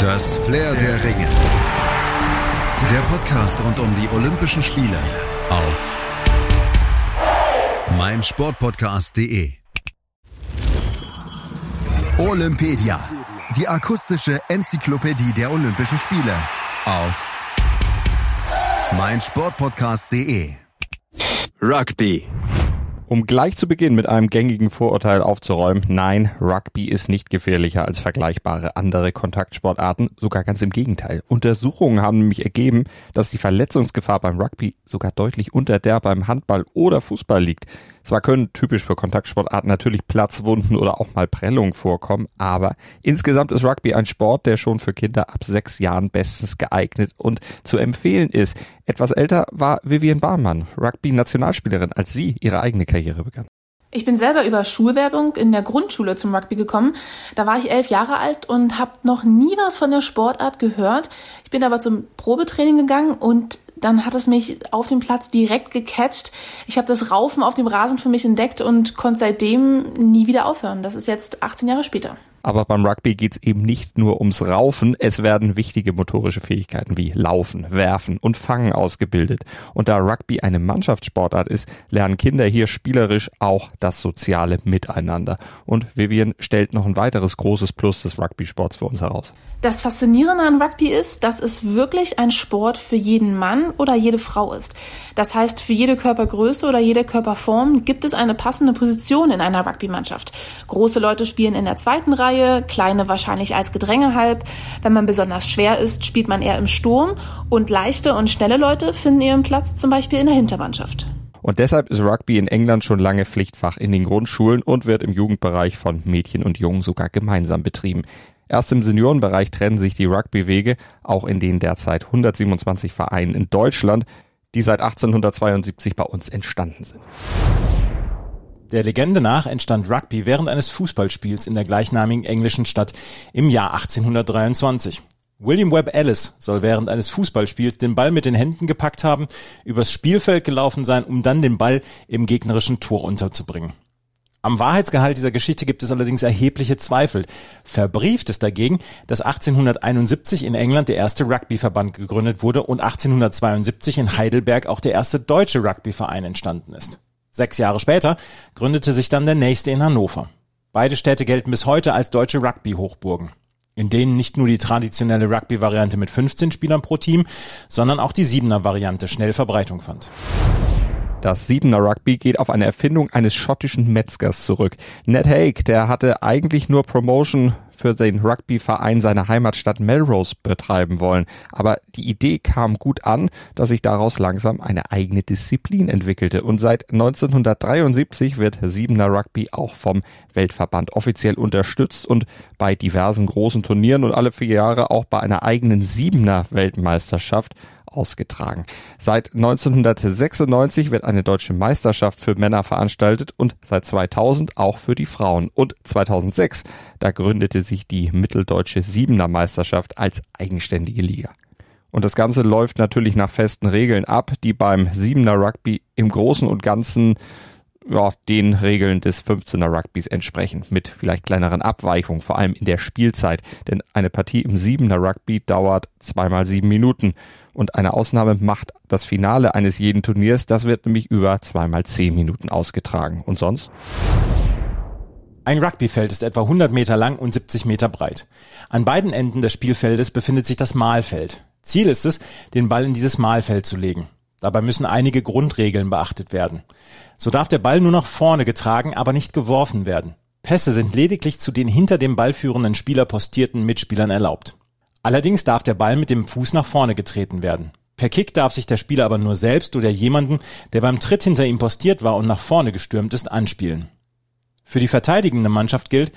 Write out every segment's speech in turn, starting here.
Das Flair der Ringe. Der Podcast rund um die Olympischen Spiele auf meinsportpodcast.de. Olympedia. Die akustische Enzyklopädie der Olympischen Spiele auf meinsportpodcast.de. Rugby. Um gleich zu Beginn mit einem gängigen Vorurteil aufzuräumen, nein, Rugby ist nicht gefährlicher als vergleichbare andere Kontaktsportarten, sogar ganz im Gegenteil. Untersuchungen haben nämlich ergeben, dass die Verletzungsgefahr beim Rugby sogar deutlich unter der beim Handball oder Fußball liegt. Zwar können typisch für Kontaktsportarten natürlich Platzwunden oder auch mal Prellungen vorkommen, aber insgesamt ist Rugby ein Sport, der schon für Kinder ab sechs Jahren bestens geeignet und zu empfehlen ist. Etwas älter war Vivian Bahnmann, Rugby-Nationalspielerin, als sie ihre eigene Karriere begann. Ich bin selber über Schulwerbung in der Grundschule zum Rugby gekommen. Da war ich elf Jahre alt und habe noch nie was von der Sportart gehört. Ich bin aber zum Probetraining gegangen und dann hat es mich auf dem Platz direkt gecatcht. Ich habe das Raufen auf dem Rasen für mich entdeckt und konnte seitdem nie wieder aufhören. Das ist jetzt 18 Jahre später. Aber beim Rugby geht es eben nicht nur ums Raufen, es werden wichtige motorische Fähigkeiten wie Laufen, Werfen und Fangen ausgebildet. Und da Rugby eine Mannschaftssportart ist, lernen Kinder hier spielerisch auch das soziale Miteinander. Und Vivian stellt noch ein weiteres großes Plus des Rugby-Sports für uns heraus. Das Faszinierende an Rugby ist, dass es wirklich ein Sport für jeden Mann oder jede Frau ist. Das heißt, für jede Körpergröße oder jede Körperform gibt es eine passende Position in einer Rugby-Mannschaft. Große Leute spielen in der zweiten Reihe, kleine wahrscheinlich als Gedrängehalb. Wenn man besonders schwer ist, spielt man eher im Sturm und leichte und schnelle Leute finden ihren Platz zum Beispiel in der Hintermannschaft. Und deshalb ist Rugby in England schon lange Pflichtfach in den Grundschulen und wird im Jugendbereich von Mädchen und Jungen sogar gemeinsam betrieben. Erst im Seniorenbereich trennen sich die Rugby-Wege, auch in den derzeit 127 Vereinen in Deutschland, die seit 1872 bei uns entstanden sind. Der Legende nach entstand Rugby während eines Fußballspiels in der gleichnamigen englischen Stadt im Jahr 1823. William Webb Ellis soll während eines Fußballspiels den Ball mit den Händen gepackt haben, übers Spielfeld gelaufen sein, um dann den Ball im gegnerischen Tor unterzubringen. Am Wahrheitsgehalt dieser Geschichte gibt es allerdings erhebliche Zweifel. Verbrieft ist dagegen, dass 1871 in England der erste Rugbyverband gegründet wurde und 1872 in Heidelberg auch der erste deutsche Rugbyverein entstanden ist. Sechs Jahre später gründete sich dann der nächste in Hannover. Beide Städte gelten bis heute als deutsche Rugby-Hochburgen, in denen nicht nur die traditionelle Rugby-Variante mit 15 Spielern pro Team, sondern auch die Siebener-Variante schnell Verbreitung fand. Das Siebener Rugby geht auf eine Erfindung eines schottischen Metzgers zurück. Ned Haig, der hatte eigentlich nur Promotion für den Rugbyverein seiner Heimatstadt Melrose betreiben wollen. Aber die Idee kam gut an, dass sich daraus langsam eine eigene Disziplin entwickelte. Und seit 1973 wird Siebener Rugby auch vom Weltverband offiziell unterstützt und bei diversen großen Turnieren und alle vier Jahre auch bei einer eigenen Siebener Weltmeisterschaft ausgetragen. Seit 1996 wird eine deutsche Meisterschaft für Männer veranstaltet und seit 2000 auch für die Frauen. Und 2006, da gründete sich die Mitteldeutsche Siebener Meisterschaft als eigenständige Liga. Und das Ganze läuft natürlich nach festen Regeln ab, die beim Siebener Rugby im Großen und Ganzen ja, den Regeln des 15er Rugbys entsprechen, mit vielleicht kleineren Abweichungen, vor allem in der Spielzeit. Denn eine Partie im 7er Rugby dauert zweimal sieben Minuten. Und eine Ausnahme macht das Finale eines jeden Turniers, das wird nämlich über zweimal zehn Minuten ausgetragen. Und sonst? Ein Rugbyfeld ist etwa 100 Meter lang und 70 Meter breit. An beiden Enden des Spielfeldes befindet sich das Mahlfeld. Ziel ist es, den Ball in dieses Mahlfeld zu legen. Dabei müssen einige Grundregeln beachtet werden. So darf der Ball nur nach vorne getragen, aber nicht geworfen werden. Pässe sind lediglich zu den hinter dem Ball führenden Spieler postierten Mitspielern erlaubt. Allerdings darf der Ball mit dem Fuß nach vorne getreten werden. Per Kick darf sich der Spieler aber nur selbst oder jemanden, der beim Tritt hinter ihm postiert war und nach vorne gestürmt ist, anspielen. Für die verteidigende Mannschaft gilt,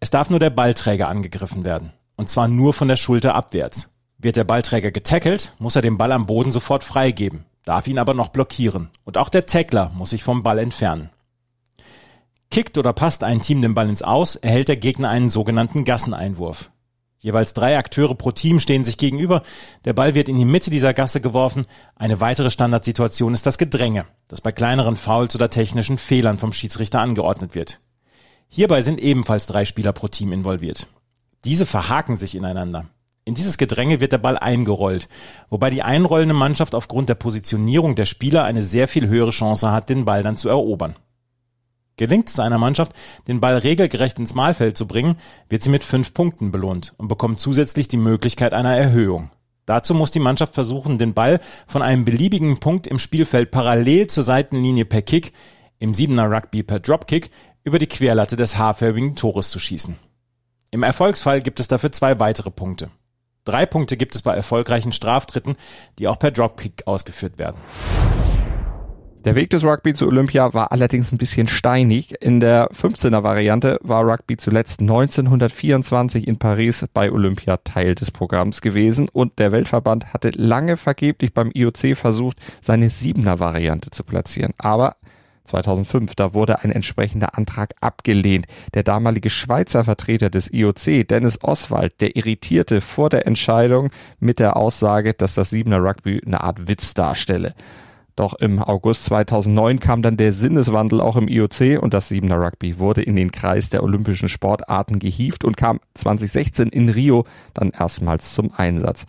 es darf nur der Ballträger angegriffen werden. Und zwar nur von der Schulter abwärts. Wird der Ballträger getackelt, muss er den Ball am Boden sofort freigeben darf ihn aber noch blockieren. Und auch der Tackler muss sich vom Ball entfernen. Kickt oder passt ein Team den Ball ins Aus, erhält der Gegner einen sogenannten Gasseneinwurf. Jeweils drei Akteure pro Team stehen sich gegenüber. Der Ball wird in die Mitte dieser Gasse geworfen. Eine weitere Standardsituation ist das Gedränge, das bei kleineren Fouls oder technischen Fehlern vom Schiedsrichter angeordnet wird. Hierbei sind ebenfalls drei Spieler pro Team involviert. Diese verhaken sich ineinander. In dieses Gedränge wird der Ball eingerollt, wobei die einrollende Mannschaft aufgrund der Positionierung der Spieler eine sehr viel höhere Chance hat, den Ball dann zu erobern. Gelingt es einer Mannschaft, den Ball regelgerecht ins Mahlfeld zu bringen, wird sie mit fünf Punkten belohnt und bekommt zusätzlich die Möglichkeit einer Erhöhung. Dazu muss die Mannschaft versuchen, den Ball von einem beliebigen Punkt im Spielfeld parallel zur Seitenlinie per Kick, im Siebener Rugby per Dropkick, über die Querlatte des haarförmigen Tores zu schießen. Im Erfolgsfall gibt es dafür zwei weitere Punkte. Drei Punkte gibt es bei erfolgreichen Straftritten, die auch per Dropkick ausgeführt werden. Der Weg des Rugby zu Olympia war allerdings ein bisschen steinig. In der 15er Variante war Rugby zuletzt 1924 in Paris bei Olympia Teil des Programms gewesen und der Weltverband hatte lange vergeblich beim IOC versucht, seine 7er Variante zu platzieren. Aber 2005, da wurde ein entsprechender Antrag abgelehnt. Der damalige Schweizer Vertreter des IOC, Dennis Oswald, der irritierte vor der Entscheidung mit der Aussage, dass das 7er Rugby eine Art Witz darstelle. Doch im August 2009 kam dann der Sinneswandel auch im IOC und das Siebener Rugby wurde in den Kreis der olympischen Sportarten gehievt und kam 2016 in Rio dann erstmals zum Einsatz.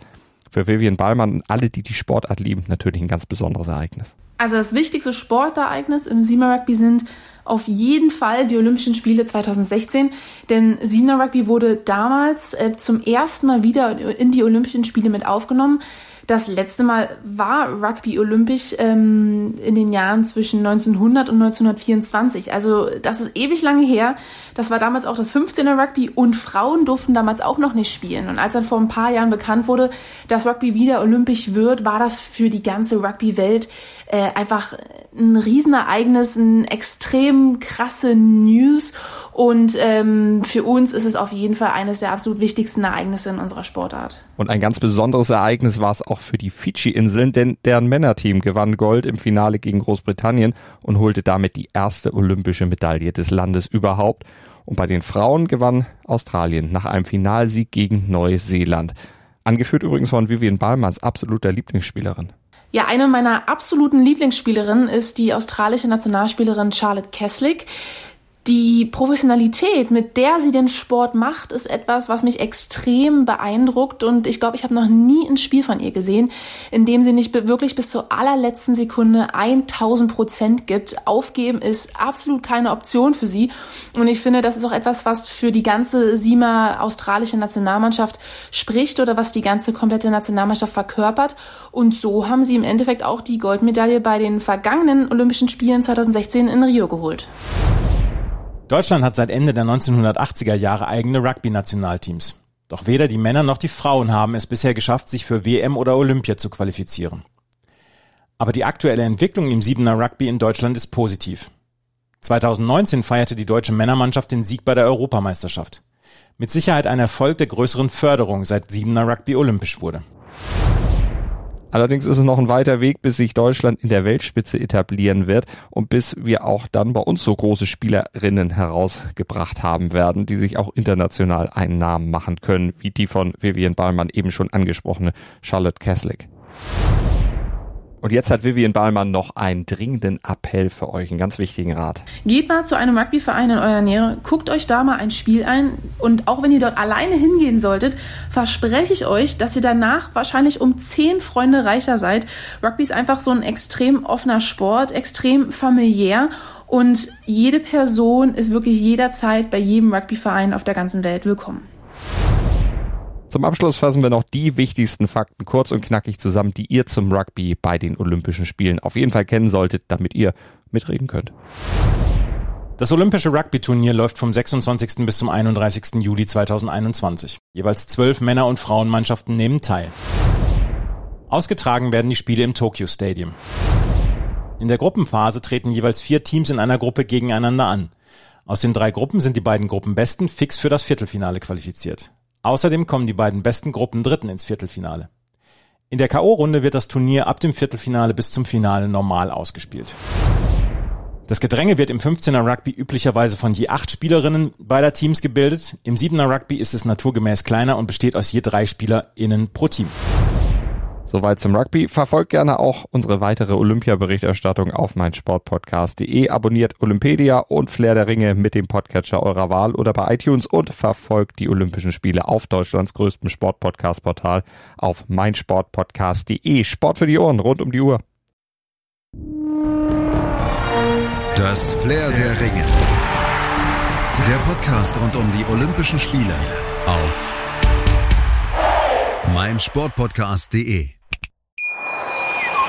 Für Vivian Ballmann und alle, die die Sportart lieben, natürlich ein ganz besonderes Ereignis. Also das wichtigste Sportereignis im Siebener Rugby sind auf jeden Fall die Olympischen Spiele 2016, denn Siebener Rugby wurde damals äh, zum ersten Mal wieder in die Olympischen Spiele mit aufgenommen. Das letzte Mal war Rugby olympisch ähm, in den Jahren zwischen 1900 und 1924. Also das ist ewig lange her. Das war damals auch das 15er Rugby und Frauen durften damals auch noch nicht spielen. Und als dann vor ein paar Jahren bekannt wurde, dass Rugby wieder olympisch wird, war das für die ganze Rugby-Welt äh, einfach ein Riesenereignis, ein extrem krasse News. Und ähm, für uns ist es auf jeden Fall eines der absolut wichtigsten Ereignisse in unserer Sportart. Und ein ganz besonderes Ereignis war es auch für die Fidschi-Inseln, denn deren Männerteam gewann Gold im Finale gegen Großbritannien und holte damit die erste olympische Medaille des Landes überhaupt. Und bei den Frauen gewann Australien nach einem Finalsieg gegen Neuseeland. Angeführt übrigens von Vivian Ballmanns absoluter Lieblingsspielerin. Ja, eine meiner absoluten Lieblingsspielerinnen ist die australische Nationalspielerin Charlotte Keslick die Professionalität, mit der sie den Sport macht, ist etwas, was mich extrem beeindruckt. Und ich glaube, ich habe noch nie ein Spiel von ihr gesehen, in dem sie nicht wirklich bis zur allerletzten Sekunde 1000 Prozent gibt. Aufgeben ist absolut keine Option für sie. Und ich finde, das ist auch etwas, was für die ganze SIMA australische Nationalmannschaft spricht oder was die ganze komplette Nationalmannschaft verkörpert. Und so haben sie im Endeffekt auch die Goldmedaille bei den vergangenen Olympischen Spielen 2016 in Rio geholt. Deutschland hat seit Ende der 1980er Jahre eigene Rugby-Nationalteams. Doch weder die Männer noch die Frauen haben es bisher geschafft, sich für WM oder Olympia zu qualifizieren. Aber die aktuelle Entwicklung im Siebener Rugby in Deutschland ist positiv. 2019 feierte die deutsche Männermannschaft den Sieg bei der Europameisterschaft. Mit Sicherheit ein Erfolg der größeren Förderung, seit Siebener Rugby olympisch wurde. Allerdings ist es noch ein weiter Weg, bis sich Deutschland in der Weltspitze etablieren wird und bis wir auch dann bei uns so große Spielerinnen herausgebracht haben werden, die sich auch international einen Namen machen können, wie die von Vivian Ballmann eben schon angesprochene Charlotte Keslick. Und jetzt hat Vivian Ballmann noch einen dringenden Appell für euch, einen ganz wichtigen Rat. Geht mal zu einem Rugbyverein in eurer Nähe, guckt euch da mal ein Spiel ein und auch wenn ihr dort alleine hingehen solltet, verspreche ich euch, dass ihr danach wahrscheinlich um zehn Freunde reicher seid. Rugby ist einfach so ein extrem offener Sport, extrem familiär und jede Person ist wirklich jederzeit bei jedem Rugbyverein auf der ganzen Welt willkommen. Zum Abschluss fassen wir noch die wichtigsten Fakten kurz und knackig zusammen, die ihr zum Rugby bei den Olympischen Spielen auf jeden Fall kennen solltet, damit ihr mitreden könnt. Das Olympische Rugby-Turnier läuft vom 26. bis zum 31. Juli 2021. Jeweils zwölf Männer- und Frauenmannschaften nehmen teil. Ausgetragen werden die Spiele im Tokyo Stadium. In der Gruppenphase treten jeweils vier Teams in einer Gruppe gegeneinander an. Aus den drei Gruppen sind die beiden Gruppenbesten fix für das Viertelfinale qualifiziert. Außerdem kommen die beiden besten Gruppen Dritten ins Viertelfinale. In der K.O.-Runde wird das Turnier ab dem Viertelfinale bis zum Finale normal ausgespielt. Das Gedränge wird im 15er Rugby üblicherweise von je acht Spielerinnen beider Teams gebildet. Im 7er Rugby ist es naturgemäß kleiner und besteht aus je drei SpielerInnen pro Team. Soweit zum Rugby. Verfolgt gerne auch unsere weitere Olympia-Berichterstattung auf meinsportpodcast.de. Abonniert Olympedia und Flair der Ringe mit dem Podcatcher eurer Wahl oder bei iTunes und verfolgt die Olympischen Spiele auf Deutschlands größtem Sportpodcast-Portal auf meinsportpodcast.de. Sport für die Ohren rund um die Uhr. Das Flair der Ringe. Der Podcast rund um die Olympischen Spiele auf meinsportpodcast.de.